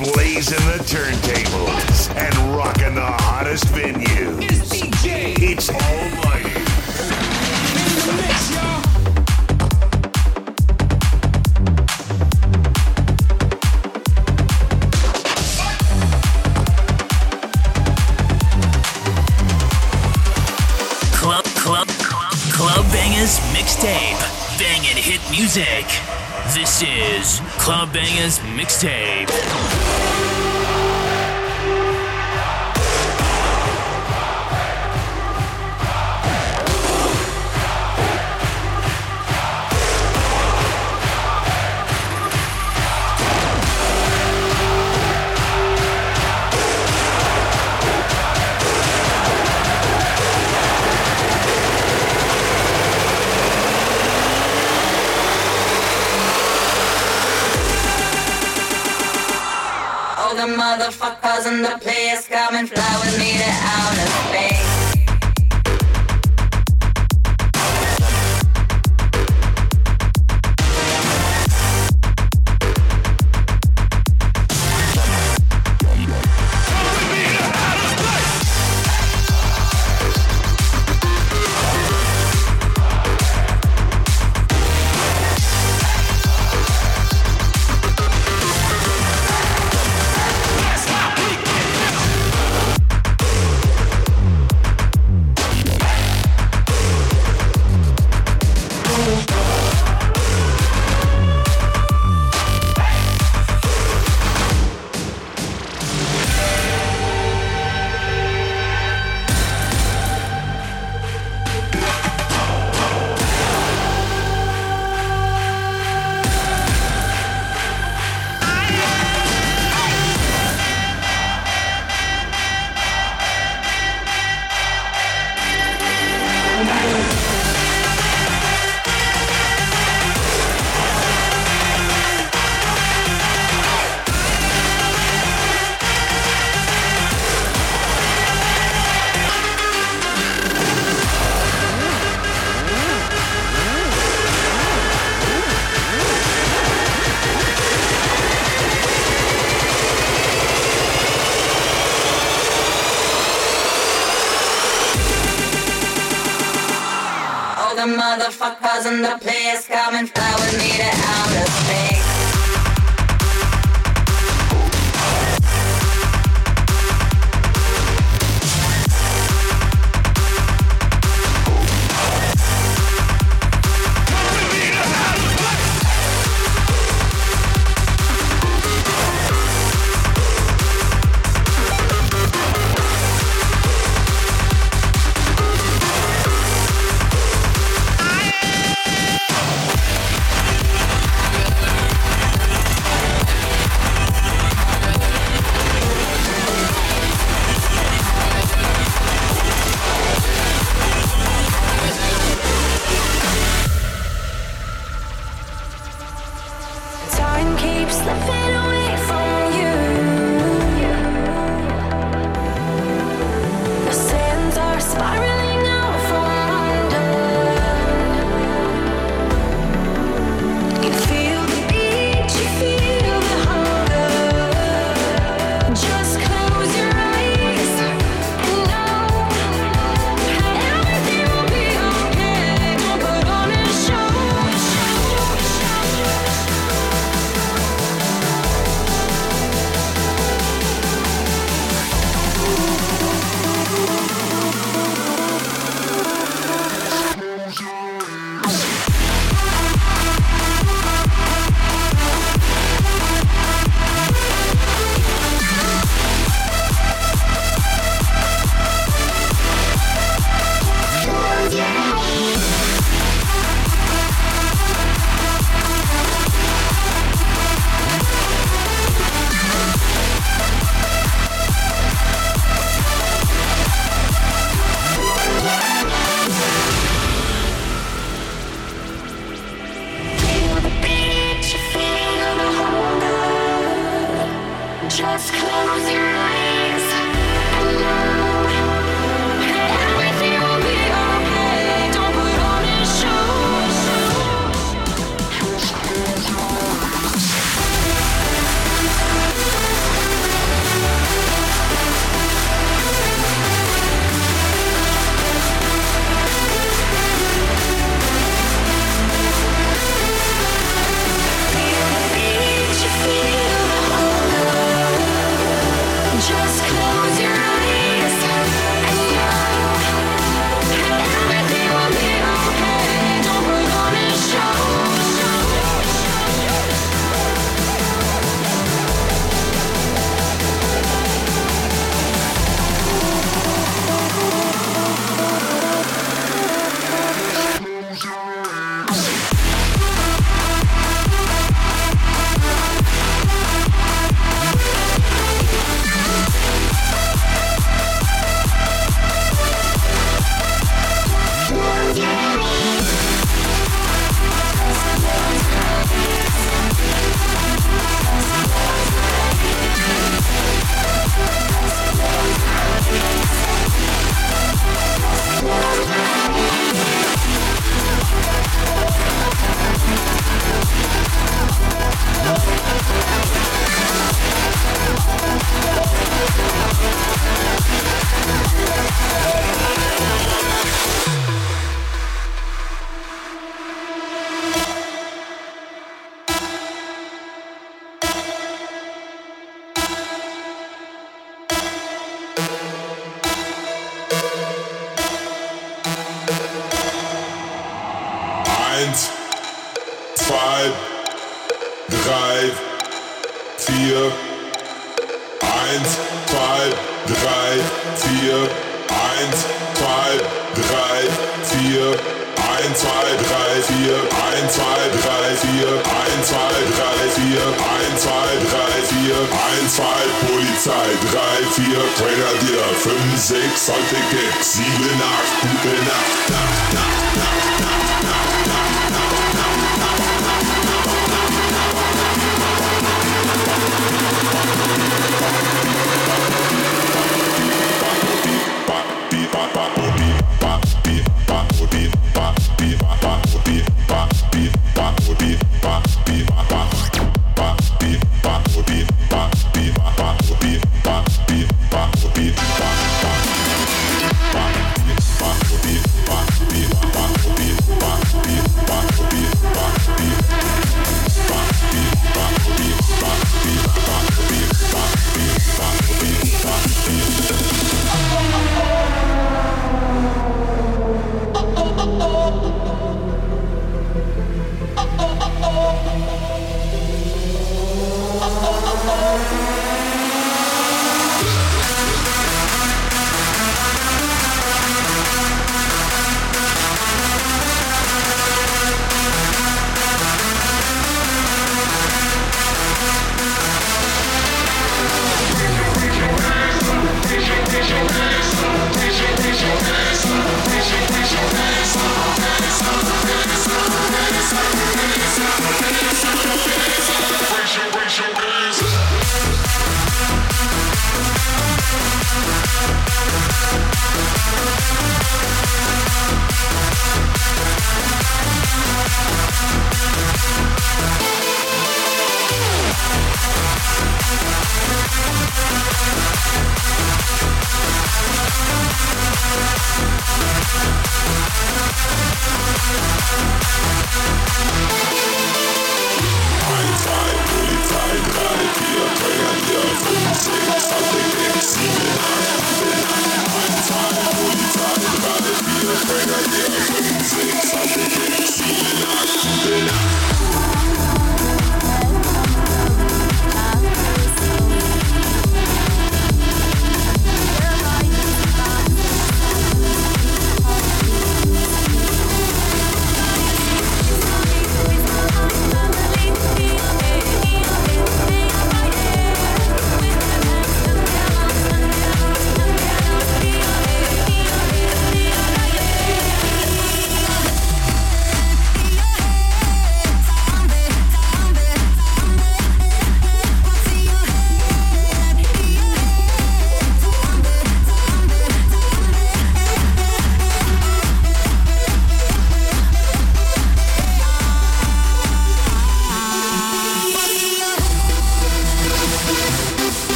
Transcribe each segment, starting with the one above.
blazing the turntables and rocking the hottest venues. It's DJ. It's all. music. This is Club Bangaz Mixtape. motherfuckers in the place. Come and fly with me to outer space.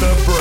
the break.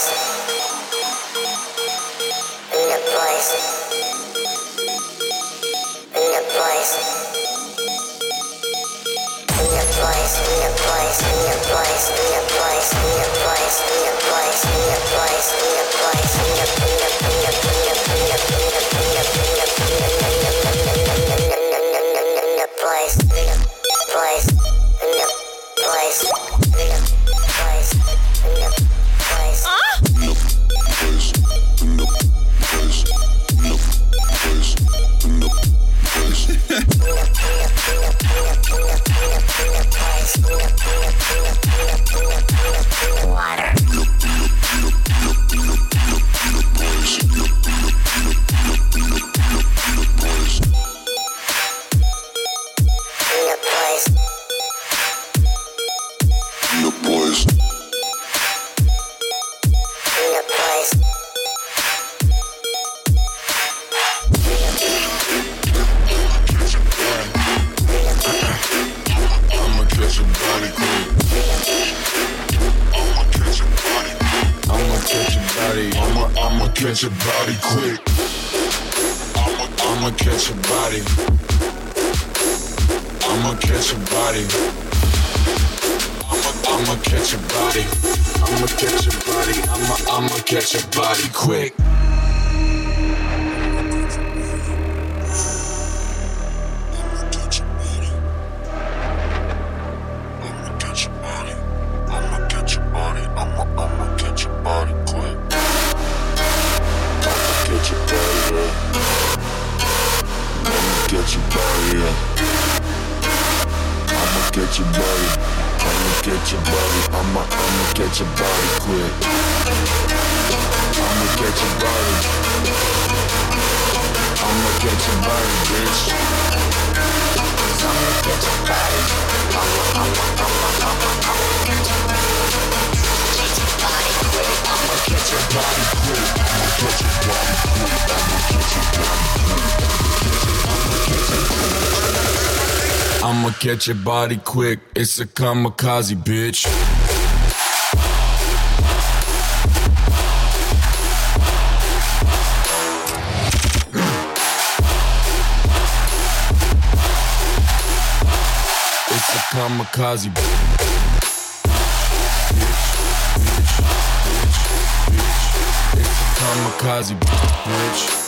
voice, in your voice, in your voice, in your voice, in your voice, in your voice. I'ma your body. Yeah. I'ma catch your body. I'ma catch your body. I'ma I'ma catch your body quick. I'ma catch your body. I'ma catch your body, bitch. I'ma catch your body. I'ma I'ma I'ma I'ma I'ma catch your body quick. I'ma catch your body quick. I'ma catch your body quick. I'ma catch your body quick. I'ma catch your body quick. It's a kamikaze, bitch. It's a kamikaze. bitch. It's a kamikaze, bitch.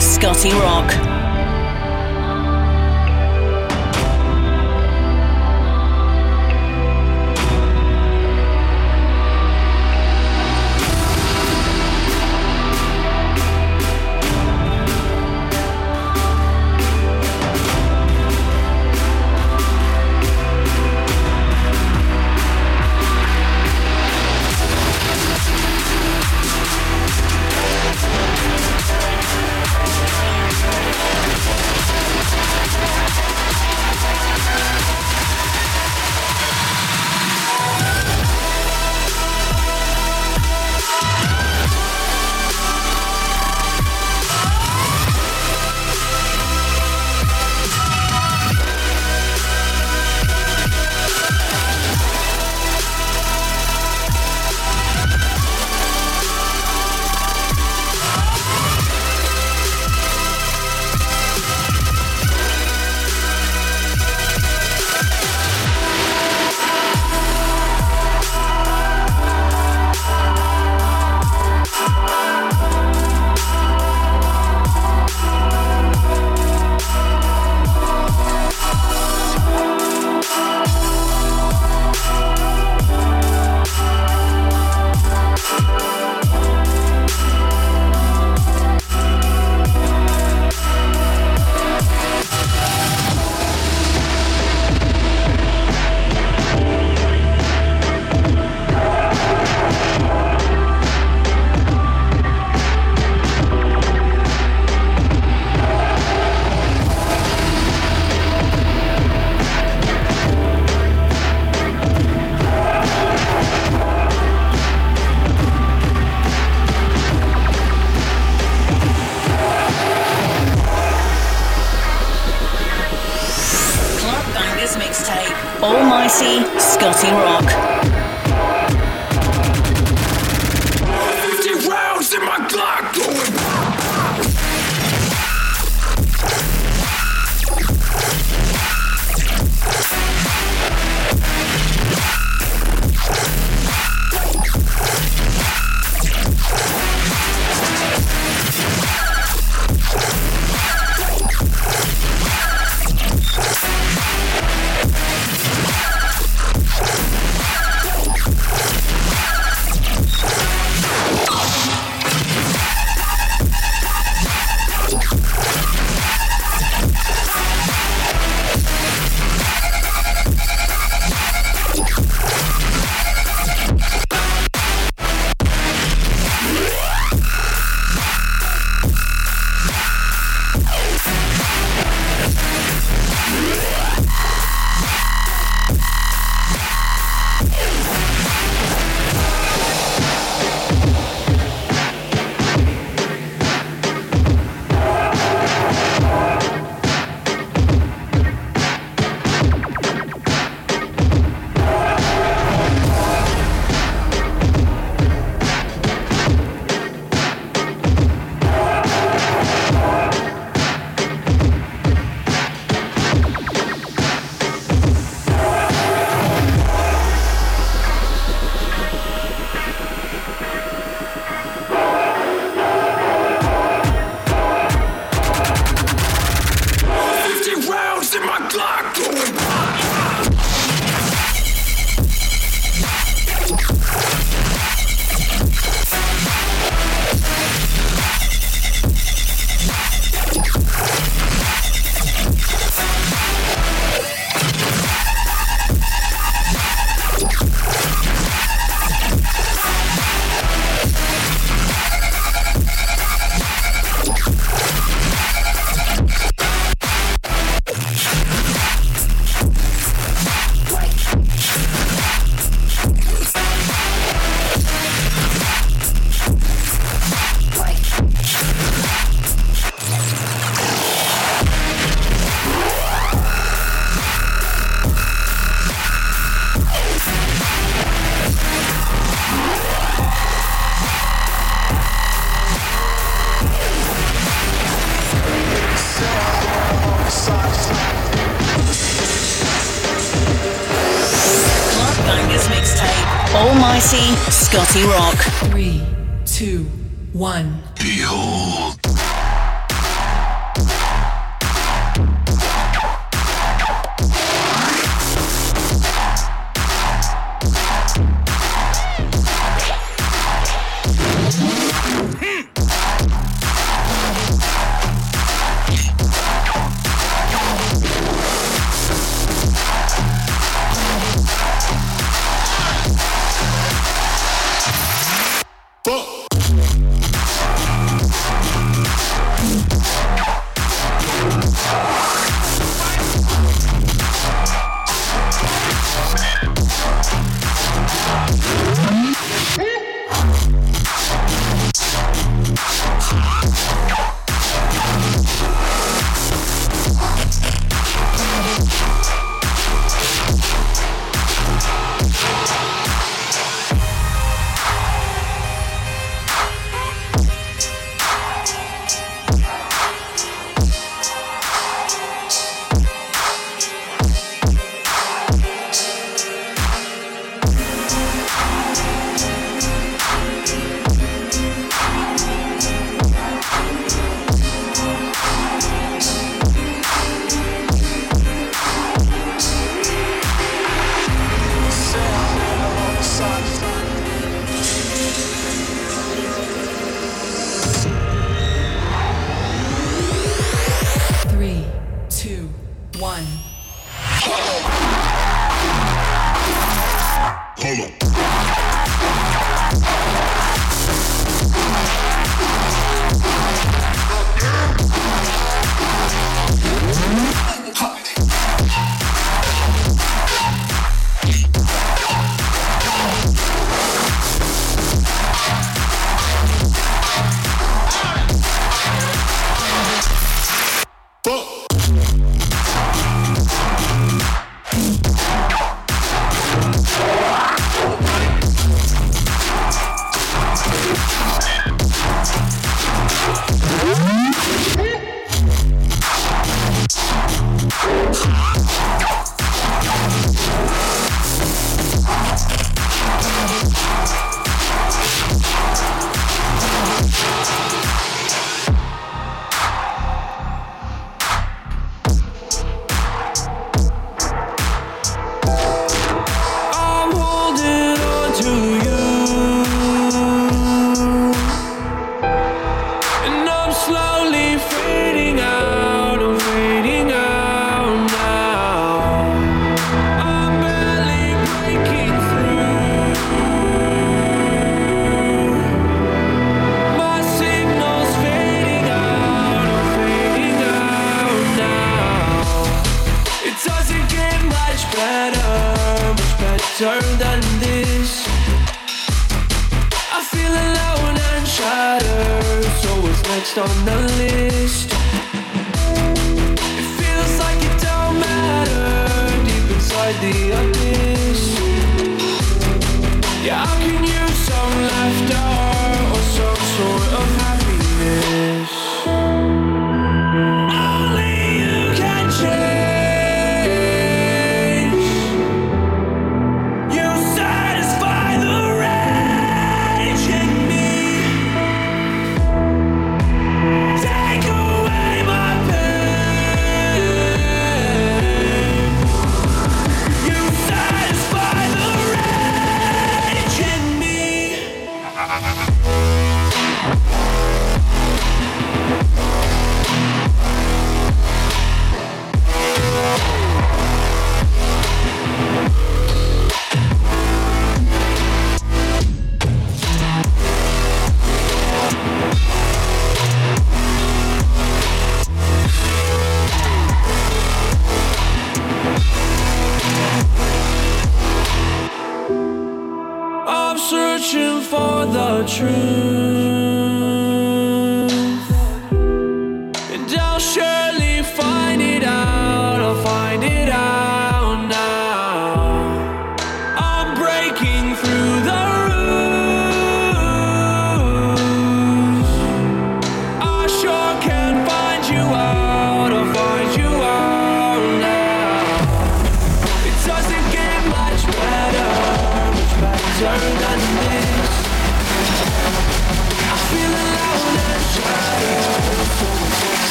Scotty Rock.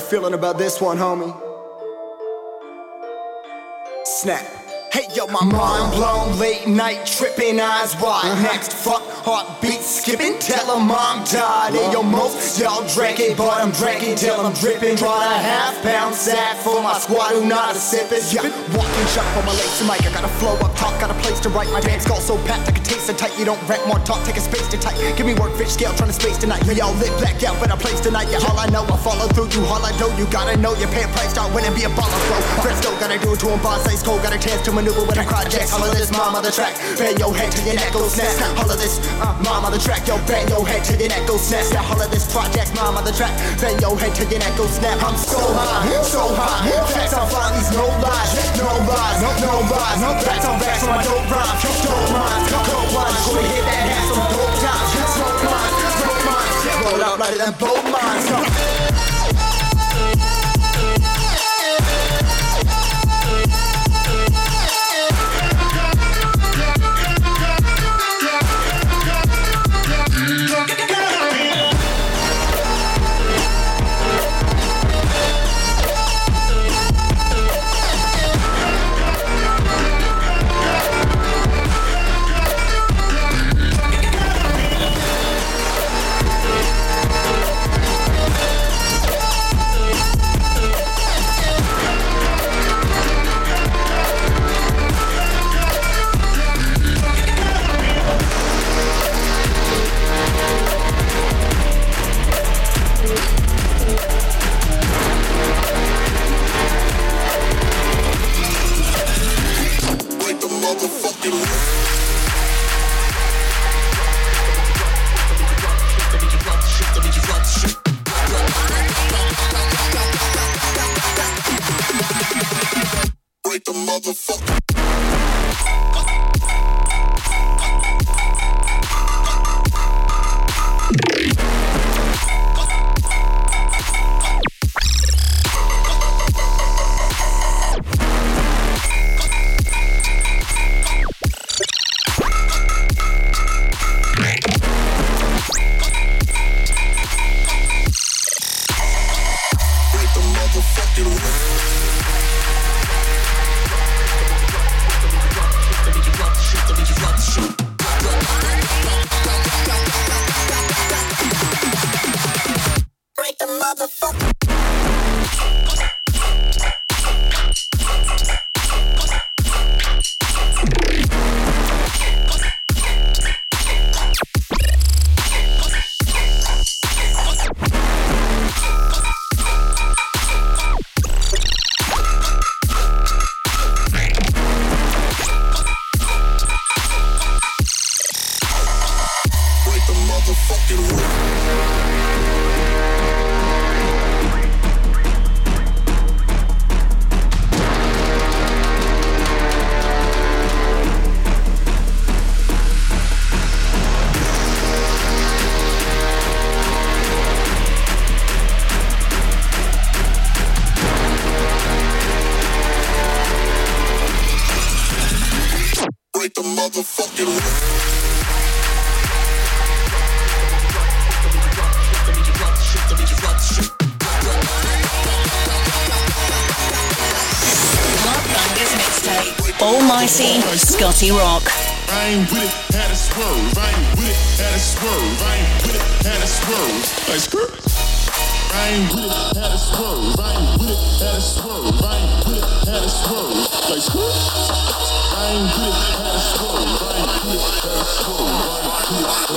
Feeling about this one, homie. Snap. Hey yo, my mind blown, late night tripping, eyes wide. Uh-huh. Next, fuck Heartbeat skipping, tell them I'm died. Hey, yo, most y'all drinking, but I'm drinking till I'm dripping. Brought a half pound sack for my squad who not a sippin'. Yeah, walking shop on my lace mic. I got a flow up top, got a place to write. My damn skull so packed I can taste it tight. You don't rent more talk, take a space to tight. Give me work, fish scale, trying to space tonight. We all lit black out, but I place tonight. Yeah, all I know, I follow through you. All I know, you gotta know your pay price. Start winning, be a baller, bro. Fresco, gotta do it to him, boss ice cold. Got a chance to maneuver when I jacks. All of this, mom on the track. Bang your head till your neck goes snap. All of this, uh, mom on the track, yo, bang your head till your neck goes snap. Now all of this project, mom on the track, bang your head till your neck goes snap. I'm so high, so high. Facts on flying, these no lies, no lies, no, lies. No facts on facts on my dope rhymes, dope minds, dope lines. Go hit that ass some dope times, smoke lines, smoke lines. Roll out lighter than both minds. Almighty motherfucking roof. Scotty Rock. I ain't with it, had a swerve. I ain't with it, had a swerve. I ain't with it, had a swerve. Like skirt. I ain't with it, had a swerve. I ain't with it, had a swerve. I ain't with it, had a swerve. Like skirt. I ain't with it, had a swerve. I ain't with it, had a swerve. I ain't with it, had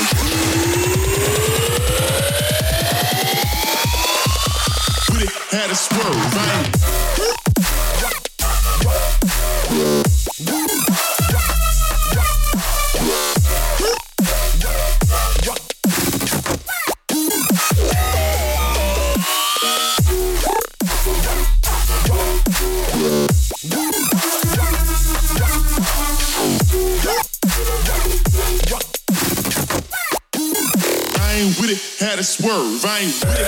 a swerve. With it, had a swerve. I ain't. Had swerve. I ain't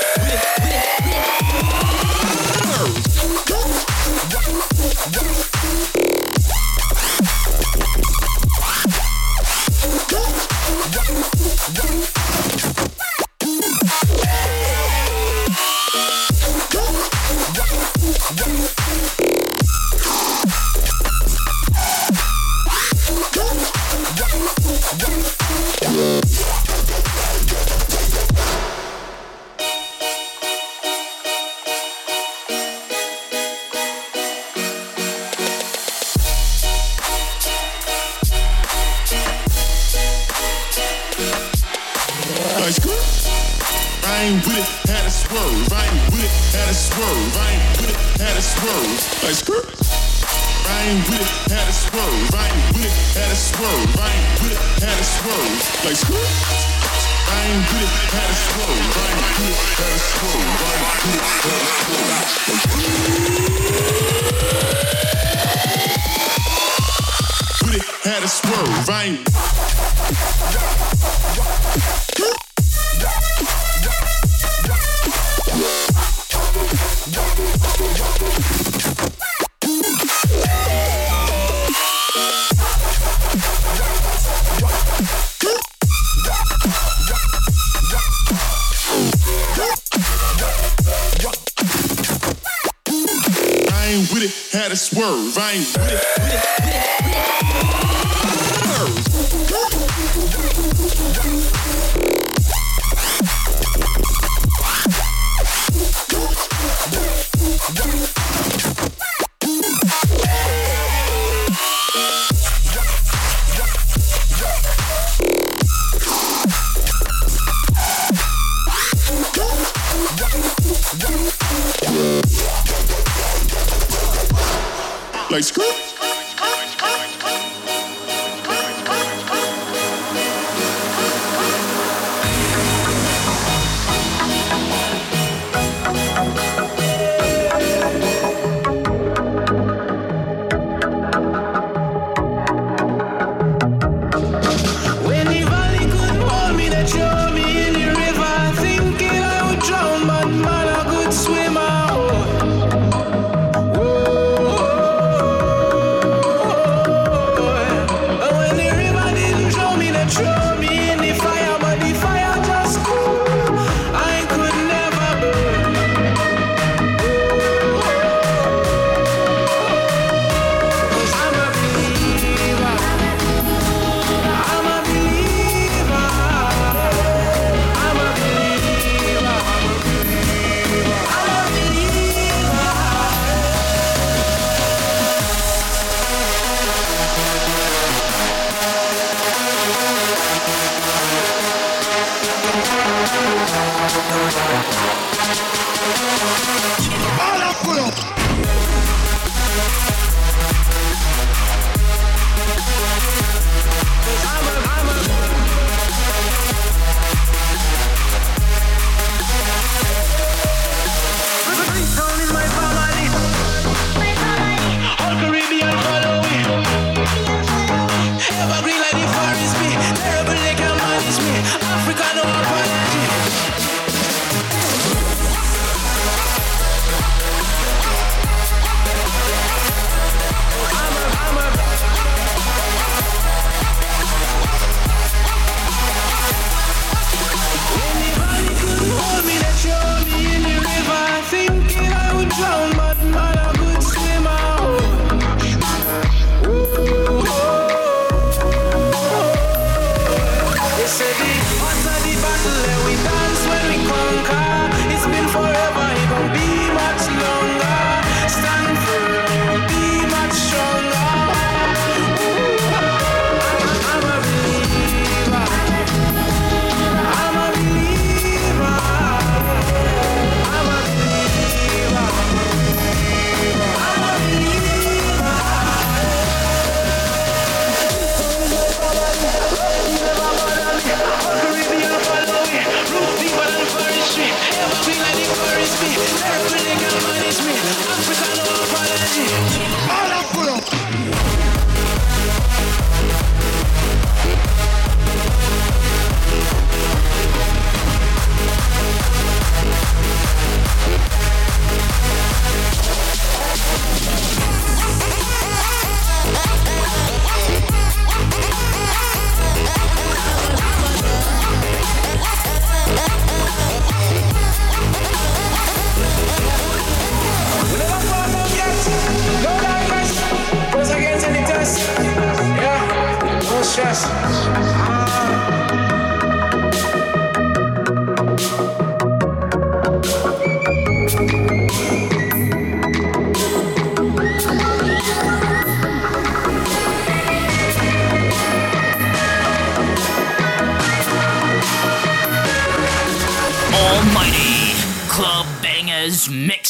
Mixtape.